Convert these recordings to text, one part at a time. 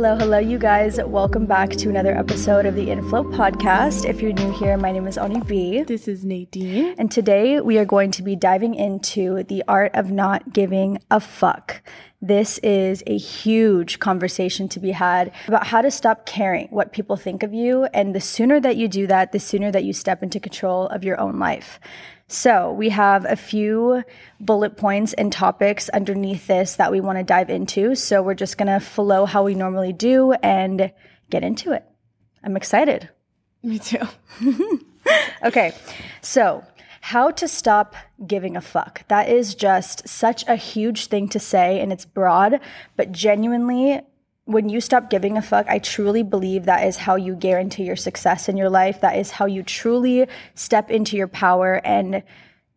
Hello, hello, you guys. Welcome back to another episode of the Inflow podcast. If you're new here, my name is Ani B. This is Nadine. And today we are going to be diving into the art of not giving a fuck. This is a huge conversation to be had about how to stop caring what people think of you. And the sooner that you do that, the sooner that you step into control of your own life. So, we have a few bullet points and topics underneath this that we want to dive into. So, we're just going to flow how we normally do and get into it. I'm excited. Me too. okay. So, how to stop giving a fuck. That is just such a huge thing to say and it's broad, but genuinely when you stop giving a fuck, I truly believe that is how you guarantee your success in your life. That is how you truly step into your power and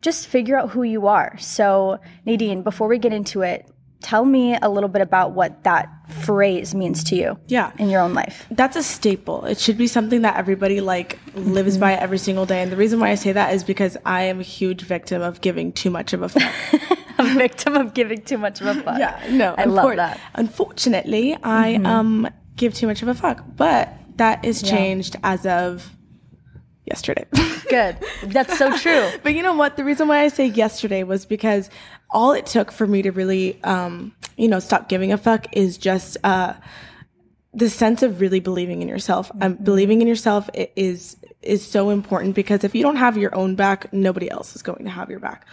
just figure out who you are. So, Nadine, before we get into it, tell me a little bit about what that phrase means to you yeah. in your own life. That's a staple. It should be something that everybody like lives mm-hmm. by every single day. And the reason why i say that is because i am a huge victim of giving too much of a fuck. A victim of giving too much of a fuck. Yeah no i love that. Unfortunately i mm-hmm. um give too much of a fuck. But that is changed yeah. as of yesterday. Good. That's so true. but you know what? The reason why I say yesterday was because all it took for me to really, um, you know, stop giving a fuck is just uh, the sense of really believing in yourself. Um, mm-hmm. believing in yourself is is so important because if you don't have your own back, nobody else is going to have your back.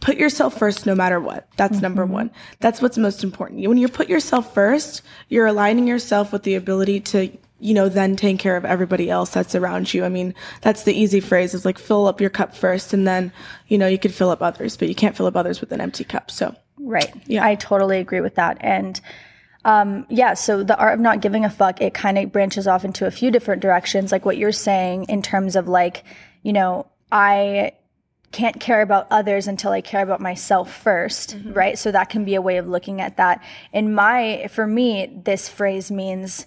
Put yourself first no matter what. That's mm-hmm. number one. That's what's most important. When you put yourself first, you're aligning yourself with the ability to you know, then take care of everybody else that's around you. I mean, that's the easy phrase is like fill up your cup first and then, you know, you could fill up others, but you can't fill up others with an empty cup. So, right. Yeah. I totally agree with that. And, um, yeah, so the art of not giving a fuck, it kind of branches off into a few different directions, like what you're saying in terms of like, you know, I can't care about others until I care about myself 1st mm-hmm. right? So that can be a way of looking at that. In my, for me, this phrase means,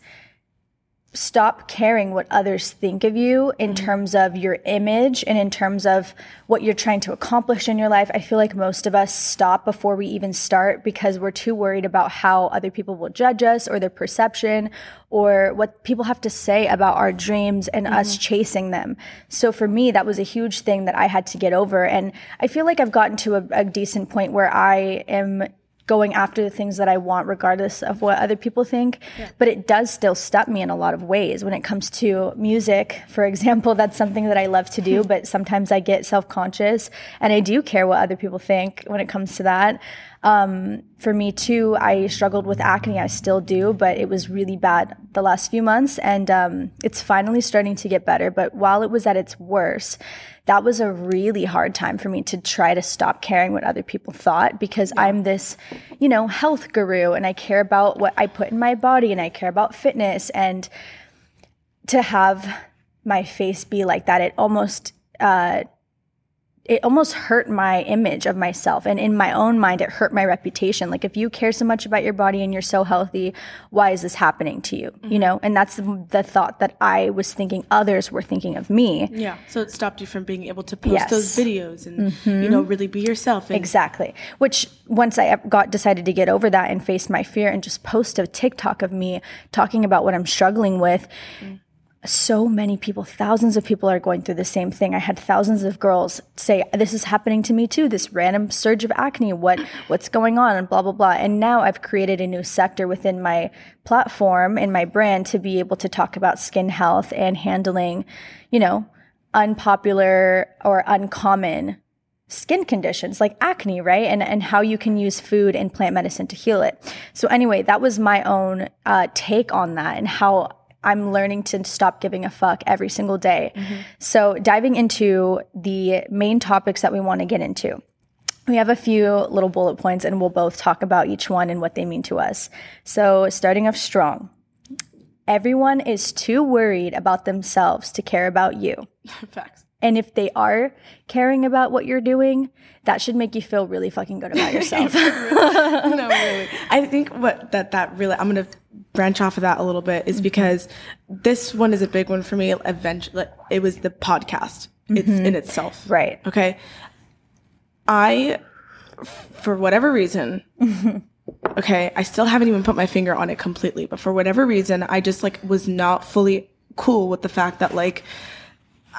stop caring what others think of you in mm-hmm. terms of your image and in terms of what you're trying to accomplish in your life. I feel like most of us stop before we even start because we're too worried about how other people will judge us or their perception or what people have to say about our dreams and mm-hmm. us chasing them. So for me, that was a huge thing that I had to get over. And I feel like I've gotten to a, a decent point where I am going after the things that I want, regardless of what other people think. Yeah. But it does still stop me in a lot of ways. When it comes to music, for example, that's something that I love to do, but sometimes I get self conscious and I do care what other people think when it comes to that. Um, for me too, I struggled with acne. I still do, but it was really bad the last few months, and um, it's finally starting to get better. But while it was at its worst, that was a really hard time for me to try to stop caring what other people thought because yeah. I'm this, you know, health guru, and I care about what I put in my body, and I care about fitness, and to have my face be like that, it almost uh, it almost hurt my image of myself. And in my own mind, it hurt my reputation. Like, if you care so much about your body and you're so healthy, why is this happening to you? Mm-hmm. You know, and that's the, the, thought that I was thinking others were thinking of me. Yeah. So it stopped you from being able to post yes. those videos and, mm-hmm. you know, really be yourself. And- exactly. Which once I got decided to get over that and face my fear and just post a TikTok of me talking about what I'm struggling with. Mm-hmm so many people, thousands of people are going through the same thing. I had thousands of girls say, "This is happening to me too. This random surge of acne. What what's going on?" And blah blah blah. And now I've created a new sector within my platform and my brand to be able to talk about skin health and handling, you know, unpopular or uncommon skin conditions like acne, right? And and how you can use food and plant medicine to heal it. So anyway, that was my own uh, take on that and how I'm learning to stop giving a fuck every single day. Mm-hmm. So, diving into the main topics that we want to get into. We have a few little bullet points and we'll both talk about each one and what they mean to us. So, starting off strong. Everyone is too worried about themselves to care about you. Facts. And if they are caring about what you're doing, that should make you feel really fucking good about yourself. no, really. I think what that that really I'm gonna branch off of that a little bit is mm-hmm. because this one is a big one for me. Eventually, it was the podcast. It's mm-hmm. in itself, right? Okay. I, for whatever reason, Okay. I still haven't even put my finger on it completely, but for whatever reason, I just like was not fully cool with the fact that like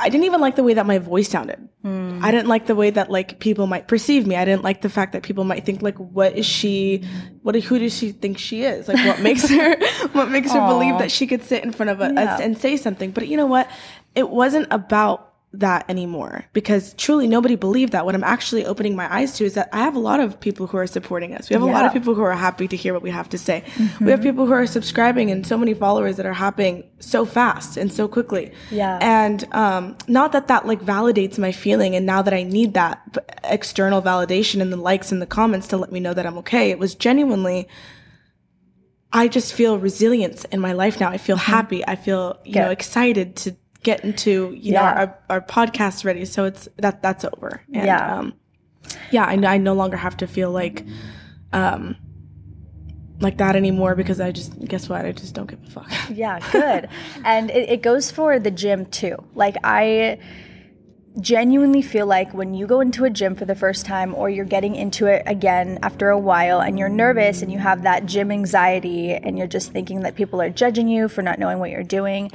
I didn't even like the way that my voice sounded. Mm. I didn't like the way that like people might perceive me. I didn't like the fact that people might think like, what is she? What? Who does she think she is? Like, what makes her? what makes her believe that she could sit in front of a, yeah. us and say something? But you know what? It wasn't about that anymore because truly nobody believed that. What I'm actually opening my eyes to is that I have a lot of people who are supporting us. We have yeah. a lot of people who are happy to hear what we have to say. Mm-hmm. We have people who are subscribing and so many followers that are happening so fast and so quickly. Yeah. And um, not that that like validates my feeling and now that I need that external validation and the likes and the comments to let me know that I'm okay. It was genuinely I just feel resilience in my life now. I feel mm-hmm. happy. I feel, you Good. know, excited to get into you yeah. know our, our podcast ready so it's that that's over and, yeah um yeah I, I no longer have to feel like um like that anymore because I just guess what I just don't give a fuck. Yeah, good. and it, it goes for the gym too. Like I genuinely feel like when you go into a gym for the first time or you're getting into it again after a while and you're nervous and you have that gym anxiety and you're just thinking that people are judging you for not knowing what you're doing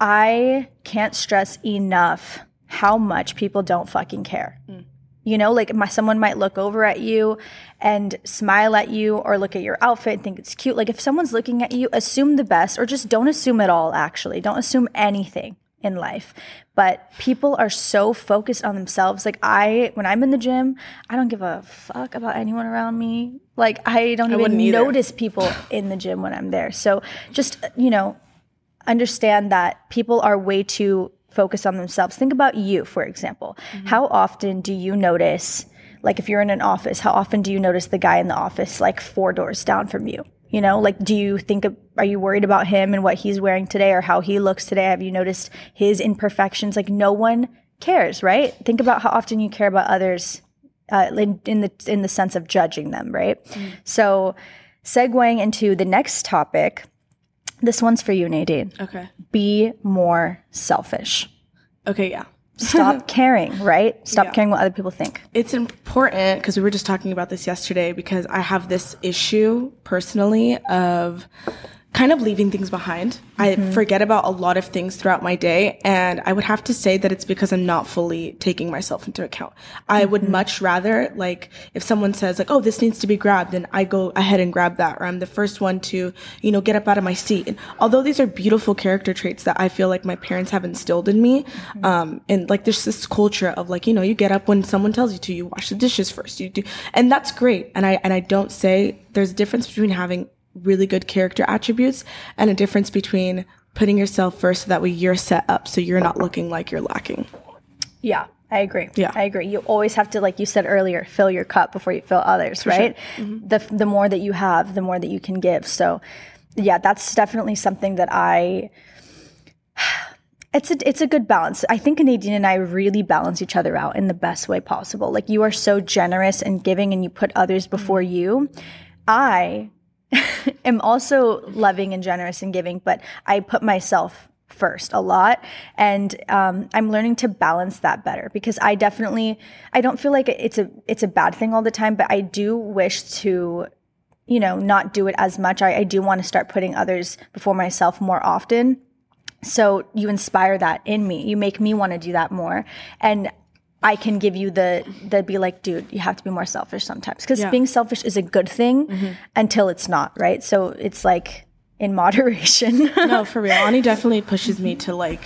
I can't stress enough how much people don't fucking care. Mm. You know, like my someone might look over at you and smile at you or look at your outfit and think it's cute. Like if someone's looking at you, assume the best or just don't assume at all actually. Don't assume anything in life. But people are so focused on themselves. Like I when I'm in the gym, I don't give a fuck about anyone around me. Like I don't I even notice people in the gym when I'm there. So just, you know, understand that people are way too focused on themselves. Think about you, for example. Mm-hmm. How often do you notice, like if you're in an office, how often do you notice the guy in the office like four doors down from you? You know, like, do you think, of, are you worried about him and what he's wearing today or how he looks today? Have you noticed his imperfections? Like, no one cares, right? Think about how often you care about others uh, in, in, the in the sense of judging them, right? Mm. So, segueing into the next topic, this one's for you, Nadine. Okay. Be more selfish. Okay, yeah. Stop caring, right? Stop yeah. caring what other people think. It's important because we were just talking about this yesterday because I have this issue personally of kind of leaving things behind. Mm-hmm. I forget about a lot of things throughout my day. And I would have to say that it's because I'm not fully taking myself into account. I mm-hmm. would much rather, like, if someone says, like, oh, this needs to be grabbed, and I go ahead and grab that, or I'm the first one to, you know, get up out of my seat. And although these are beautiful character traits that I feel like my parents have instilled in me, mm-hmm. um, and like, there's this culture of like, you know, you get up when someone tells you to, you wash the dishes first, you do, and that's great. And I, and I don't say there's a difference between having really good character attributes and a difference between putting yourself first so that way you're set up so you're not looking like you're lacking. Yeah. I agree. Yeah. I agree. You always have to, like you said earlier, fill your cup before you fill others, For right? Sure. Mm-hmm. The, the more that you have, the more that you can give. So, yeah, that's definitely something that I, it's a, it's a good balance. I think Nadine and I really balance each other out in the best way possible. Like you are so generous and giving and you put others before mm-hmm. you. I am also loving and generous and giving, but I put myself first a lot. And um, i'm learning to balance that better because i definitely i don't feel like it's a it's a bad thing all the time but i do wish to you know not do it as much. I, I do want to start putting others before myself more often. So you inspire that in me. You make me want to do that more. And I can give you the the be like, dude, you have to be more selfish sometimes because yeah. being selfish is a good thing mm-hmm. until it's not, right? So it's like in moderation. no, for real. Ani definitely pushes me to like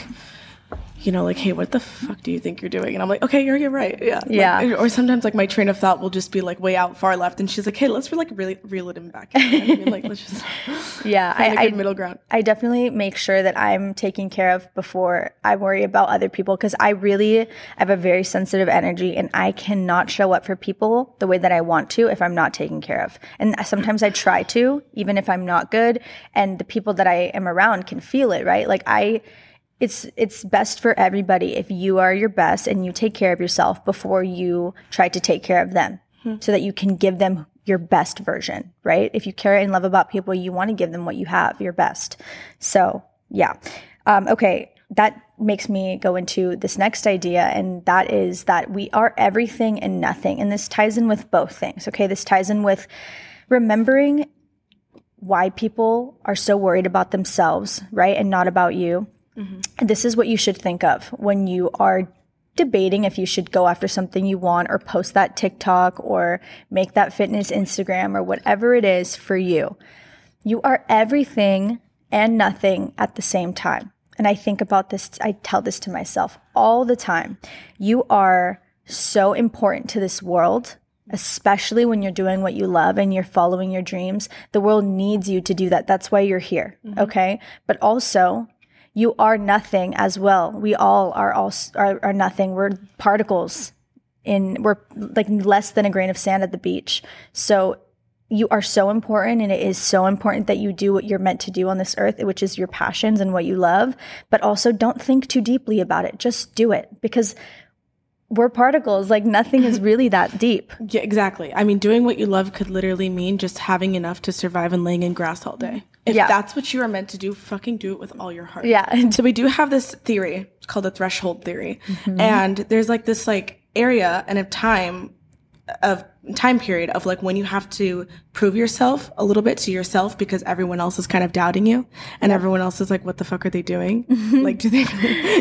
you know, like, hey, what the fuck do you think you're doing? And I'm like, okay, you're, you're right. Yeah. Yeah. Like, or sometimes like my train of thought will just be like way out far left. And she's like, hey, let's like really reel it in back. I mean, like, let's just yeah, find I, a good I, middle ground. I definitely make sure that I'm taken care of before I worry about other people. Cause I really have a very sensitive energy and I cannot show up for people the way that I want to if I'm not taken care of. And sometimes I try to, even if I'm not good. And the people that I am around can feel it, right? Like I, it's it's best for everybody if you are your best and you take care of yourself before you try to take care of them. Mm-hmm. so that you can give them your best version right? If you care and love about people you want to give them what you have your best. So yeah. Um, okay. That makes me go into this next idea and that is that we are everything and nothing. And this ties in with both things okay? This ties in with remembering why people are so worried about themselves, right? And not about you. Mm-hmm. This is what you should think of when you are debating if you should go after something you want or post that TikTok or make that fitness Instagram or whatever it is for you. You are everything and nothing at the same time. And I think about this, I tell this to myself all the time. You are so important to this world, especially when you're doing what you love and you're following your dreams. The world needs you to do that. That's why you're here. Mm-hmm. Okay. But also, you are nothing as well. We all are all are, are nothing. We're particles in we're like less than a grain of sand at the beach. So you are so important and it is so important that you do what you're meant to do on this earth, which is your passions and what you love, but also don't think too deeply about it. Just do it because we're particles. Like nothing is really that deep. Yeah, exactly. I mean, doing what you love could literally mean just having enough to survive and laying in grass all day. If Yeah. that's what you are meant to do, fucking do it with all your heart. Yeah. So we do have this theory it's called the threshold theory. Mm-hmm. And there's like this like area and of time of time period of like when you have to prove yourself a little bit to yourself because everyone else is kind of doubting you and everyone else is like what the fuck are they doing like do they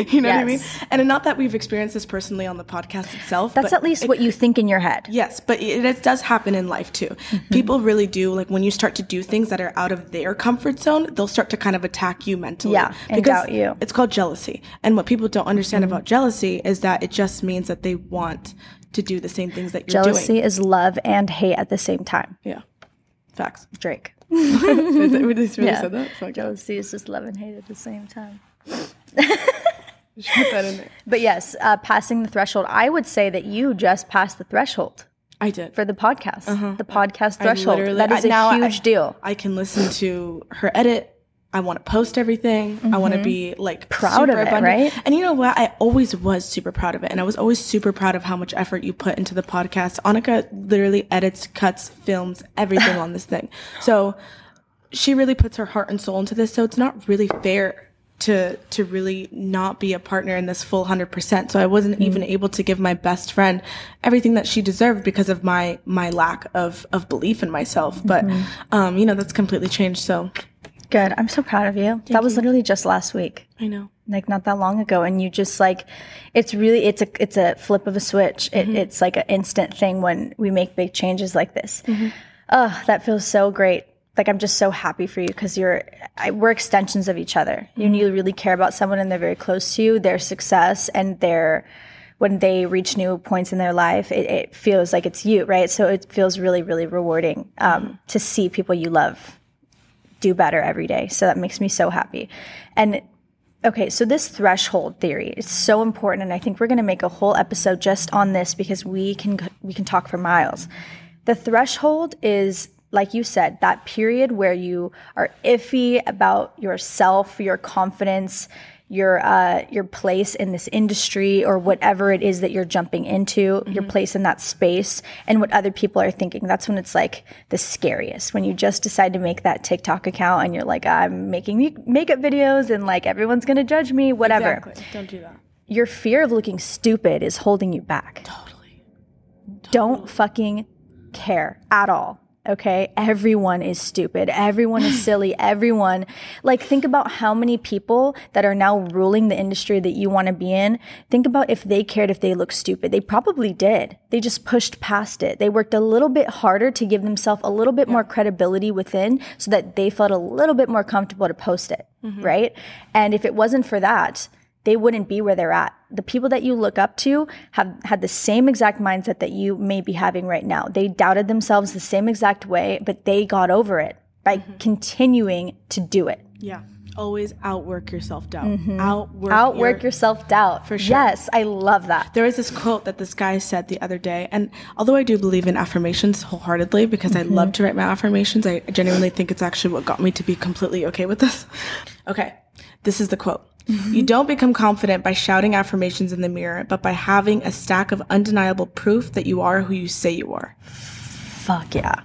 you know what i mean and not that we've experienced this personally on the podcast itself That's at least what you think in your head. Yes, but it, it does happen in life too. Mm-hmm. People really do like when you start to do things that are out of their comfort zone, they'll start to kind of attack you mentally. Yeah, and doubt you. It's called jealousy. And what people don't understand Mm-hmm. about jealousy is that it just means that they want to do the same things that you're doing. Jealousy doing. is love and hate at the same time. Yeah. Facts. Drake. is really Yeah. said that? Fuck. Jealousy is just love and hate at the same time. Just put that in there. But yes, uh, passing the threshold. I would say that you just passed the threshold I did. for the podcast. The podcast I threshold. literally- That is I- a I- huge deal. I can listen to her edit. I want to post everything. I want to be like Mm-hmm. Proud of it, right? And you know what? I always was super proud of it, and I was always super proud of how much effort you put into the podcast. Annika literally edits, cuts, films, everything on this thing. So she really puts her heart and soul into this. So it's not really fair to to really not be a partner in this full 100%. So I wasn't Mm-hmm. even able to give my best friend everything that she deserved because of my my lack of of belief in myself. But Mm-hmm. um you know that's completely changed. So Good. I'm so proud of you. that was literally just last week. I know. like not that long ago and you just like it's really it's a it's a flip of a switch. It, mm-hmm. it's like an instant thing when we make big changes like this. Oh that feels so great. Like i'm just so happy for you because you're I, we're extensions of each other. You, mm-hmm. you really care about someone and they're very close to you their success and their when they reach new points in their life it, it feels like it's you right? So it feels really really rewarding um, to see people you love do better every day. So that makes me so happy. And okay, so this threshold theory is so important and I think we're going to make a whole episode just on this because we can we can talk for miles. The threshold is like you said, that period where you are iffy about yourself, your confidence, your uh, your place in this industry or whatever it is that you're jumping into, your place in that space, and what other people are thinking. That's when it's like the scariest. When you just decide to make that TikTok account and you're like, I'm making makeup videos and like everyone's gonna judge me, whatever. Exactly. Don't do that. Your fear of looking stupid is holding you back. Totally. Don't fucking care at all. Okay. Everyone is stupid. Everyone is silly. Everyone, like, think about how many people that are now ruling the industry that you want to be in. Think about if they cared if they looked stupid. They probably did. They just pushed past it. They worked a little bit harder to give themselves a little bit more credibility within so that they felt a little bit more comfortable to post it. Mm-hmm. Right. And if it wasn't for that, they wouldn't be where they're at. The people that you look up to have had the same exact mindset that you may be having right now. They doubted themselves the same exact way, but they got over it by mm-hmm. continuing to do it. Yeah. Always outwork your self doubt. Mm-hmm. Outwork, Outwork your, your self doubt. For sure. Yes, I love that. There was this quote that this guy said the other day, and although I do believe in affirmations wholeheartedly because I love mm-hmm. to write my affirmations, I genuinely think it's actually what got me to be completely okay with this. Okay, this is the quote. You don't become confident by shouting affirmations in the mirror, but by having a stack of undeniable proof that you are who you say you are. Fuck yeah.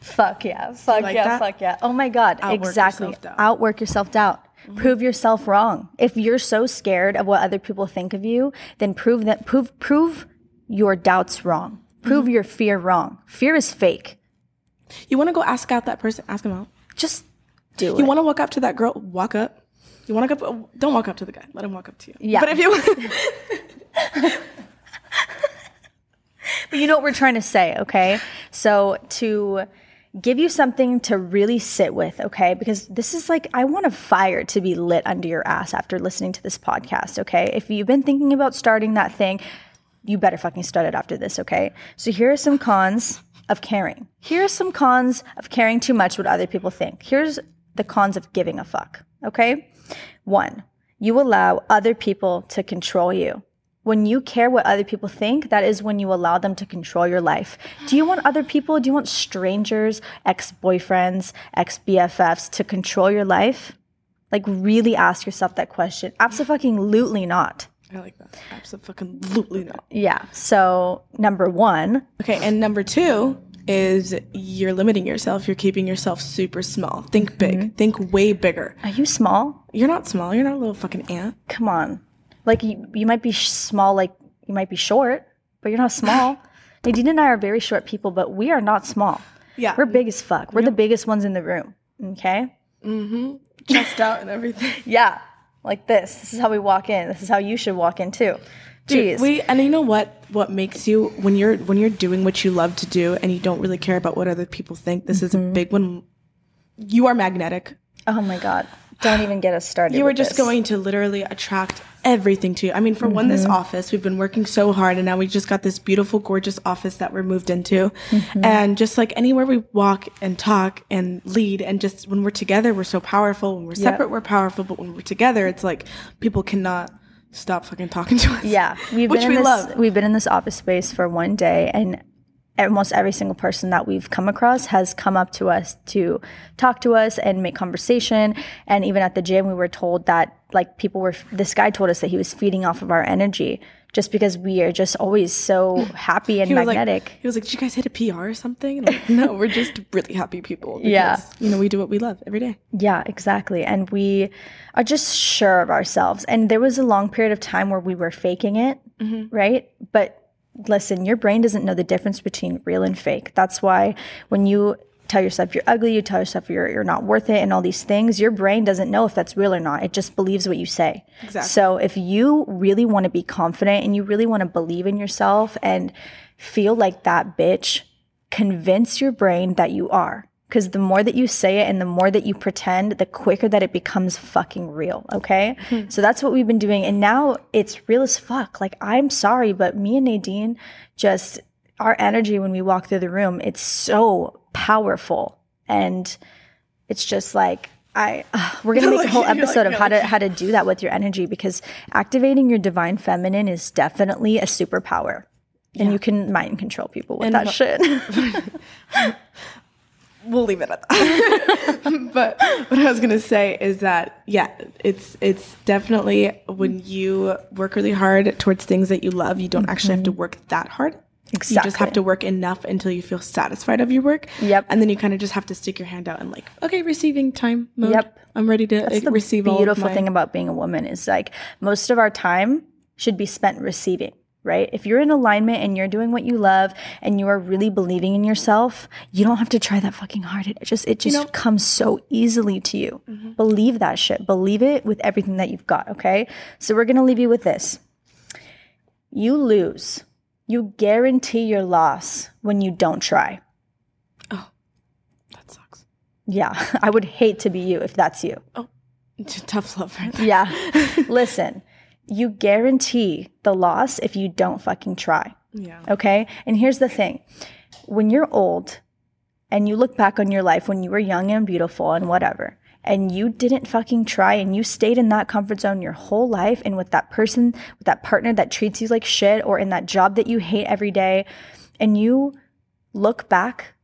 Fuck yeah. Fuck like yeah. that? Fuck yeah. Oh my God. Outwork exactly. self-doubt. Outwork your self doubt. Mm-hmm. Prove yourself wrong. If you're so scared of what other people think of you, then prove that prove prove your doubts wrong. Prove mm-hmm. your fear wrong. Fear is fake. You want to go ask out that person? Ask him out. Just do it. You want to walk up to that girl? Walk up. You want to go? Oh, don't walk up to the guy. Let him walk up to you. Yeah. But if you, But you know what we're trying to say, okay? So to give you something to really sit with, okay? Because this is like, I want a fire to be lit under your ass after listening to this podcast, okay? If you've been thinking about starting that thing, you better fucking start it after this, okay? So here are some cons of caring. Here are some cons of caring too much what other people think. Here's the cons of giving a fuck, okay? One, you allow other people to control you. When you care what other people think, that is when you allow them to control your life. Do you want other people, do you want strangers, ex boyfriends, ex BFFs to control your life? Like, really ask yourself that question. Absolutely not. I like that. Absolutely not. Yeah. So, number one, Okay, and number two is you're limiting yourself. You're keeping yourself super small. Think big. Think way bigger. are you small? You're not small. You're not a little fucking ant. Come on. Like, you, you might be sh- small, like, you might be short, but you're not small. Nadine and I are very short people, but we are not small. Yeah. We're big as fuck. We're the biggest ones in the room. Okay. Mm-hmm. Chest out and everything. Yeah. Like this. This is how we walk in. This is how you should walk in too. Jeez. We and you know what? What makes you when you're when you're doing what you love to do and you don't really care about what other people think. This is a mm-hmm. big one. You are magnetic. oh my God. Don't even get us started. You were with just this. going to literally attract everything to you. I mean, for one, this mm-hmm. office, we've been working so hard and now we just got this beautiful, gorgeous office that we're moved into. Mm-hmm. And just like anywhere we walk and talk and lead and just when we're together, we're so powerful. When we're separate, we're powerful. But when we're together, it's like people cannot stop fucking talking to us. Yeah, we've Which been in we this, love. We've been in this office space for one day, and almost every single person that we've come across has come up to us to talk to us and make conversation. And even at the gym, we were told that like people were. This guy told us that he was feeding off of our energy just because we are just always so happy and He magnetic. like, he was like, "Did you guys hit a PR or something?" Like, no, we're just really happy people. Yeah. you know, we do what we love every day. Yeah, exactly. And we are just sure of ourselves. And there was a long period of time where we were faking it, mm-hmm. right? But listen, your brain doesn't know the difference between real and fake. That's why when you tell yourself you're ugly, you tell yourself you're, you're not worth it, and all these things, your brain doesn't know if that's real or not. It just believes what you say. Exactly. So if you really want to be confident and you really want to believe in yourself and feel like that bitch, convince your brain that you are. Because the more that you say it and the more that you pretend, the quicker that it becomes fucking real. Okay. So that's what we've been doing. And now it's real as fuck. Like, I'm sorry, but me and Nadine just, our energy when we walk through the room, it's so powerful. And it's just like, I, we're gonna make a whole episode of how to how to do that with your energy because activating your divine feminine is definitely a superpower, and you can mind control people with And that shit. we'll leave it at that. but what I was gonna say is that yeah, it's it's definitely when you work really hard towards things that you love, you don't actually have to mm-hmm. work that hard. You just have to work enough until you feel satisfied of your work. Yep. And then you kind of just have to stick your hand out and like, okay, receiving time mode. Yep. I'm ready to That's the receive all of beautiful thing about being a woman is like most of our time should be spent receiving. Right? If you're in alignment and you're doing what you love and you are really believing in yourself, you don't have to try that fucking hard. It just it just know- Mm-hmm. comes so easily to you. Believe that shit. Believe it with everything that you've got, okay? So we're going to leave you with this. You lose. You guarantee your loss when you don't try. Oh, that sucks. Yeah, I would hate to be you if that's you. Oh, a tough love right there. Yeah. Listen, you guarantee the loss if you don't fucking try. Yeah. Okay. And here's the thing when you're old and you look back on your life when you were young and beautiful and whatever, and you didn't fucking try and you stayed in that comfort zone your whole life and with that person, with that partner that treats you like shit or in that job that you hate every day, and you look back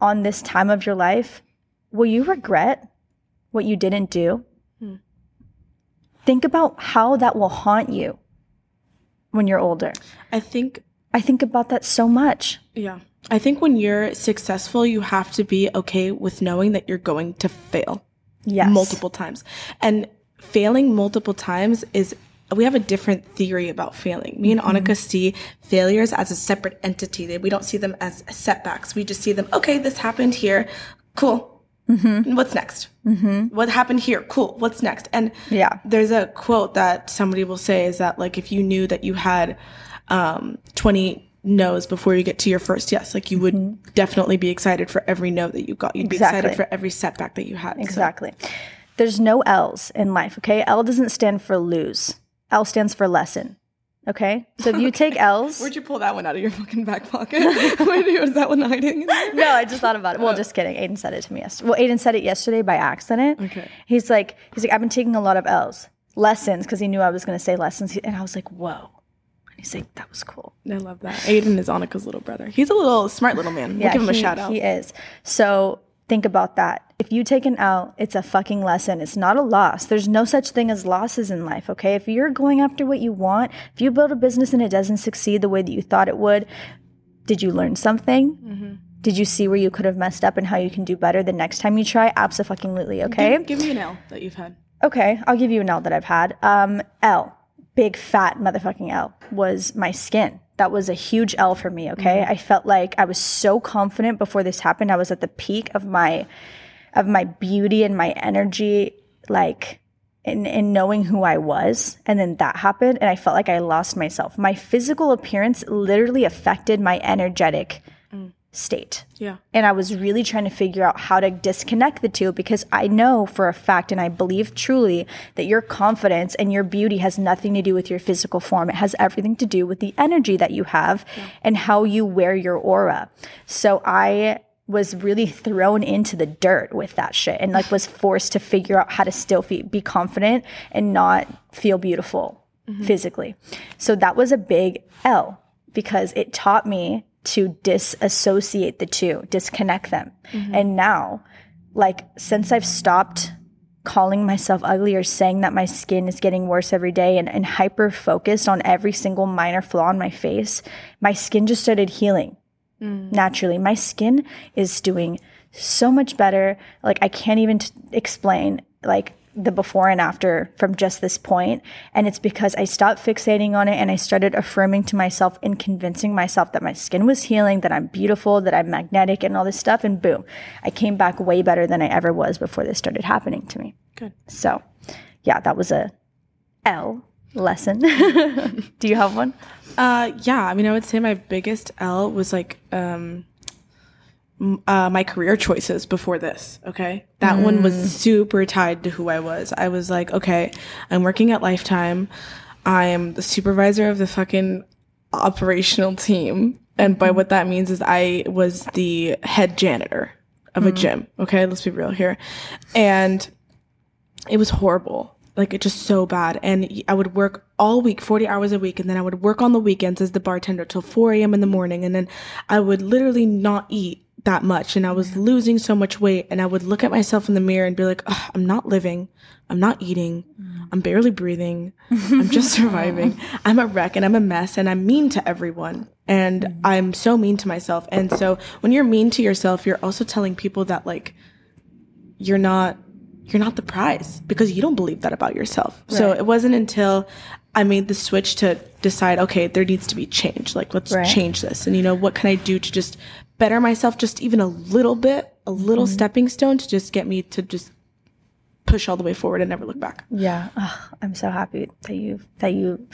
on this time of your life, will you regret what you didn't do? Hmm. Think about how that will haunt you when you're older. I think I think about that so much. Yeah. I think when you're successful, you have to be okay with knowing that you're going to fail Yes. multiple times. And failing multiple times is we have a different theory about failing. Me and Annika mm-hmm. see failures as a separate entity. We don't see them as setbacks. We just see them, okay, this happened here. Cool. Mm-hmm. What's next? Mm-hmm. What happened here? Cool. What's next? And Yeah. there's a quote that somebody will say is that like if you knew that you had um, 20 no's before you get to your first yes, like you would mm-hmm. definitely be excited for every no that you got. You'd be excited for every setback that you had. So- Exactly. There's no L's in life, okay? L doesn't stand for lose. L stands for lesson. Okay? So if you take L's Where'd you pull that one out of your fucking back pocket? Where was that one hiding? No, I just thought about it. Well, uh. just kidding. Aiden said it to me yesterday. Well, Aiden said it yesterday by accident. Okay. He's like, he's like, I've been taking a lot of L's, lessons, because he knew I was going to say lessons, and I was like, whoa. Like, that was cool. I love that. Aiden is Annika's little brother. He's a little smart little man. We'll give him a shout out. He is. So think about that. If you take an L, it's a fucking lesson. It's not a loss. There's no such thing as losses in life, okay? If you're going after what you want, if you build a business and it doesn't succeed the way that you thought it would, did you learn something? Mm-hmm. Did you see where you could have messed up and how you can do better the next time you try? Absolutely, okay? Give, give me an L that you've had. Okay, I'll give you an L that I've had. Um, L, big fat motherfucking L, was my skin. That was a huge L for me. Okay, mm-hmm. I felt like I was so confident before this happened. I was at the peak of my of my beauty and my energy, like in in knowing who I was. And then that happened, and I felt like I lost myself. My physical appearance literally affected my energetic state. Yeah. And I was really trying to figure out how to disconnect the two because I know for a fact and I believe truly that your confidence and your beauty has nothing to do with your physical form. It has everything to do with the energy that you have and how you wear your aura. So I was really thrown into the dirt with that shit and like was forced to figure out how to still fe- be confident and not feel beautiful mm-hmm. physically. So that was a big L because it taught me to disassociate the two, disconnect them. Mm-hmm. And now, like, since I've stopped calling myself ugly or saying that my skin is getting worse every day and, and hyper focused on every single minor flaw on my face, my skin just started healing mm. naturally. My skin is doing so much better. Like, I can't even t- explain, like, the before and after from just this point. And it's because I stopped fixating on it and I started affirming to myself and convincing myself that my skin was healing, that I'm beautiful, that I'm magnetic, and all this stuff. And boom, I came back way better than I ever was before this started happening to me. Good. So, yeah, that was a L lesson. Do you have one? Uh, yeah. I mean, I would say my biggest L was like um, uh, my career choices before this. Okay, that one was super tied to who I was. I was like, okay, I'm working at Lifetime. I am the supervisor of the fucking operational team, and by what that means is I was the head janitor of a gym. Okay, let's be real here, and it was horrible. Like it just so bad. And I would work all week, 40 hours a week. And then I would work on the weekends as the bartender till 4 a.m. in the morning. And then I would literally not eat that much. And I was mm-hmm. losing so much weight. And I would look at myself in the mirror and be like, I'm not living. I'm not eating. Mm. I'm barely breathing. I'm just surviving. I'm a wreck and I'm a mess and I'm mean to everyone. And mm. I'm so mean to myself. And so when you're mean to yourself, you're also telling people that like, you're not you're not the prize because you don't believe that about yourself. So it wasn't until I made the switch to decide, okay, there needs to be change. Like let's Right. change this. And you know, what can I do to just better myself just even a little bit, a little Mm-hmm. stepping stone to just get me to just push all the way forward and never look back. Yeah, Ugh, I'm so happy that you that you.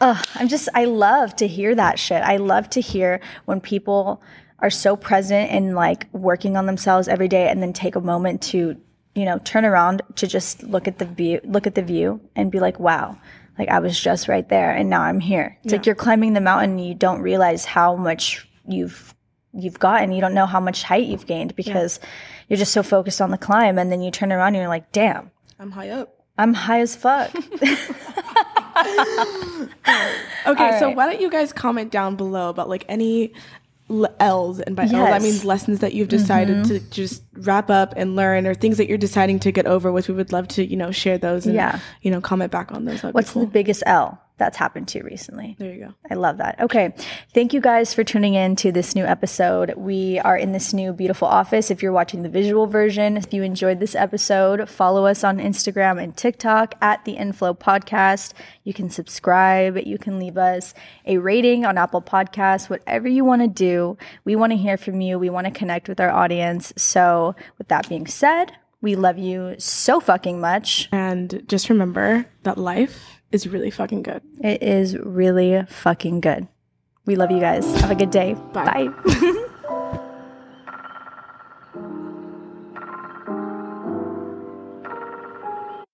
Uh, I'm just I love to hear that shit. I love to hear when people are so present and like working on themselves every day, and then take a moment to you know turn around to just look at the view, look at the view, and be like, wow. Like I was just right there, and now I'm here. It's like you're climbing the mountain, and you don't realize how much you've you've gotten. You don't know how much height you've gained because you're just so focused on the climb, and then you turn around and you're like, damn, I'm high up. I'm high as fuck. Okay, so why don't you guys comment down below about like any L's and by Yes. Mm-hmm. mean lessons that you've decided to just wrap up and learn or things that you're deciding to get over with. We would love to, you know, share those and Yeah. you know, comment back on those. That'd What's cool. the biggest L that's happened to you recently. There you go. I love that. Okay. Thank you guys for tuning in to this new episode. We are in this new beautiful office. If you're watching the visual version, if you enjoyed this episode, follow us on Instagram and TikTok at the Inflow Podcast. You can subscribe. You can leave us a rating on Apple Podcasts, whatever you want to do. We want to hear from you. We want to connect with our audience. So, with that being said, we love you so fucking much. And just remember that life is really fucking good. It is really fucking good. We love you guys. Have a good day. Bye. Bye.